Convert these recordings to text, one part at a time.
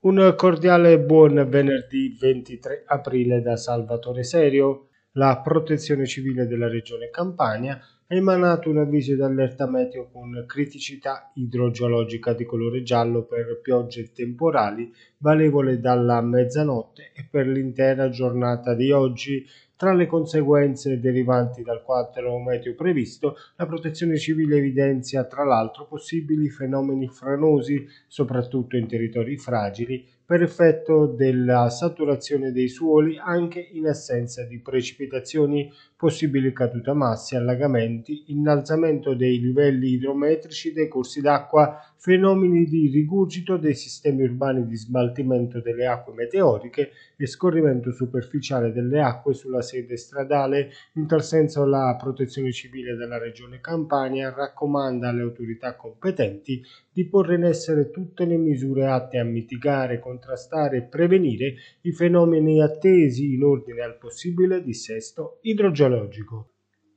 Un cordiale buon venerdì 23 aprile da Salvatore Serio. La Protezione Civile della Regione Campania ha emanato un avviso di allerta meteo con criticità idrogeologica di colore giallo per piogge temporali valevole dalla mezzanotte e per l'intera giornata di oggi. Tra le conseguenze derivanti dal quadro meteo previsto, la Protezione Civile evidenzia tra l'altro possibili fenomeni franosi, soprattutto in territori fragili, per effetto della saturazione dei suoli anche in assenza di precipitazioni, possibili cadutamassi, allagamenti, innalzamento dei livelli idrometrici dei corsi d'acqua, fenomeni di rigurgito dei sistemi urbani di smaltimento delle acque meteoriche e scorrimento superficiale delle acque sulla sede stradale. In tal senso la Protezione Civile della Regione Campania raccomanda alle autorità competenti di porre in essere tutte le misure atte a mitigare, contrastare e prevenire i fenomeni attesi in ordine al possibile dissesto idrogeologico.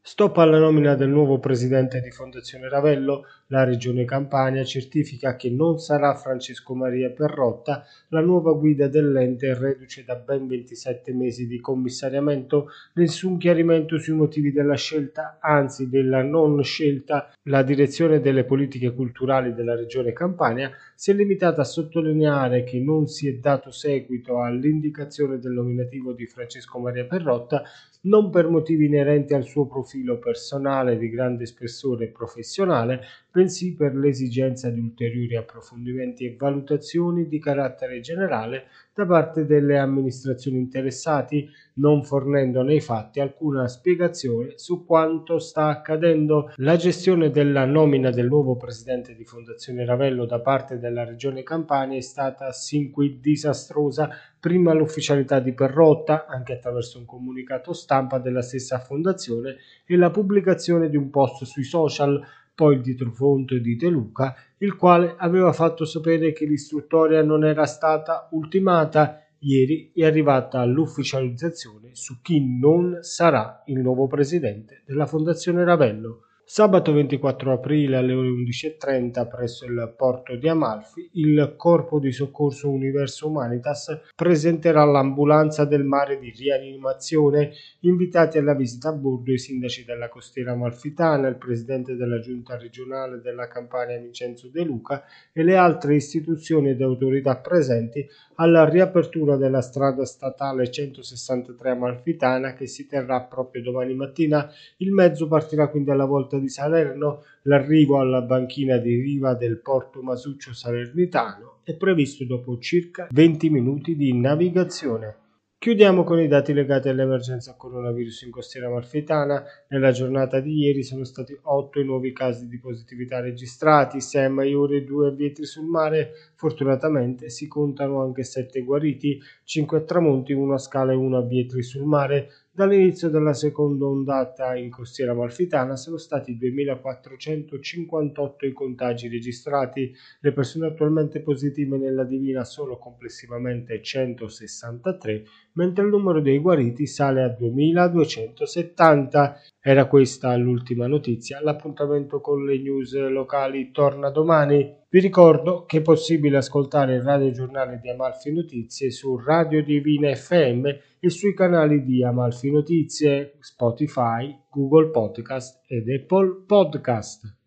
Stop alla nomina del nuovo presidente di Fondazione Ravello, la Regione Campania certifica che non sarà Francesco Maria Perrotta la nuova guida dell'ente reduce da ben 27 mesi di commissariamento, nessun chiarimento sui motivi della scelta, anzi della non scelta. La direzione delle politiche culturali della Regione Campania si è limitata a sottolineare che non si è dato seguito all'indicazione del nominativo di Francesco Maria Perrotta non per motivi inerenti al suo profilo personale di grande spessore professionale, bensì per l'esigenza di ulteriori approfondimenti e valutazioni di carattere generale da parte delle amministrazioni interessati, non fornendo nei fatti alcuna spiegazione su quanto sta accadendo. La gestione della nomina del nuovo presidente di Fondazione Ravello da parte della Regione Campania è stata sin qui disastrosa. Prima l'ufficialità di Perrotta, anche attraverso un comunicato stampa della stessa fondazione, e la pubblicazione di un post sui social poi il dietrofonte di De Luca, il quale aveva fatto sapere che l'istruttoria non era stata ultimata. Ieri è arrivata l'ufficializzazione su chi non sarà il nuovo presidente della Fondazione Ravello. Sabato 24 aprile alle ore 11.30 presso il porto di Amalfi il Corpo di Soccorso Universo Humanitas presenterà l'ambulanza del mare di rianimazione. Invitati alla visita a bordo i sindaci della costiera amalfitana, il presidente della giunta regionale della Campania Vincenzo De Luca e le altre istituzioni ed autorità presenti alla riapertura della strada statale 163 amalfitana che si terrà proprio domani mattina. Il mezzo partirà quindi alla volta di Salerno, l'arrivo alla banchina di riva del porto Masuccio Salernitano è previsto dopo circa 20 minuti di navigazione. Chiudiamo con i dati legati all'emergenza coronavirus in costiera amalfitana. Nella giornata di ieri sono stati 8 i nuovi casi di positività registrati, 6 maiori e 2 avvietri sul mare. Fortunatamente si contano anche 7 guariti, 5 a tramonti, 1 a scala e 1 a Vietri sul mare. Dall'inizio della seconda ondata in costiera amalfitana sono stati 2.458 i contagi registrati, le persone attualmente positive nella Divina sono complessivamente 163, mentre il numero dei guariti sale a 2.270. Era questa l'ultima notizia, l'appuntamento con le news locali torna domani. Vi ricordo che è possibile ascoltare il radiogiornale di Amalfi Notizie su Radio Divina FM e sui canali di Amalfi Notizie, Spotify, Google Podcast ed Apple Podcast.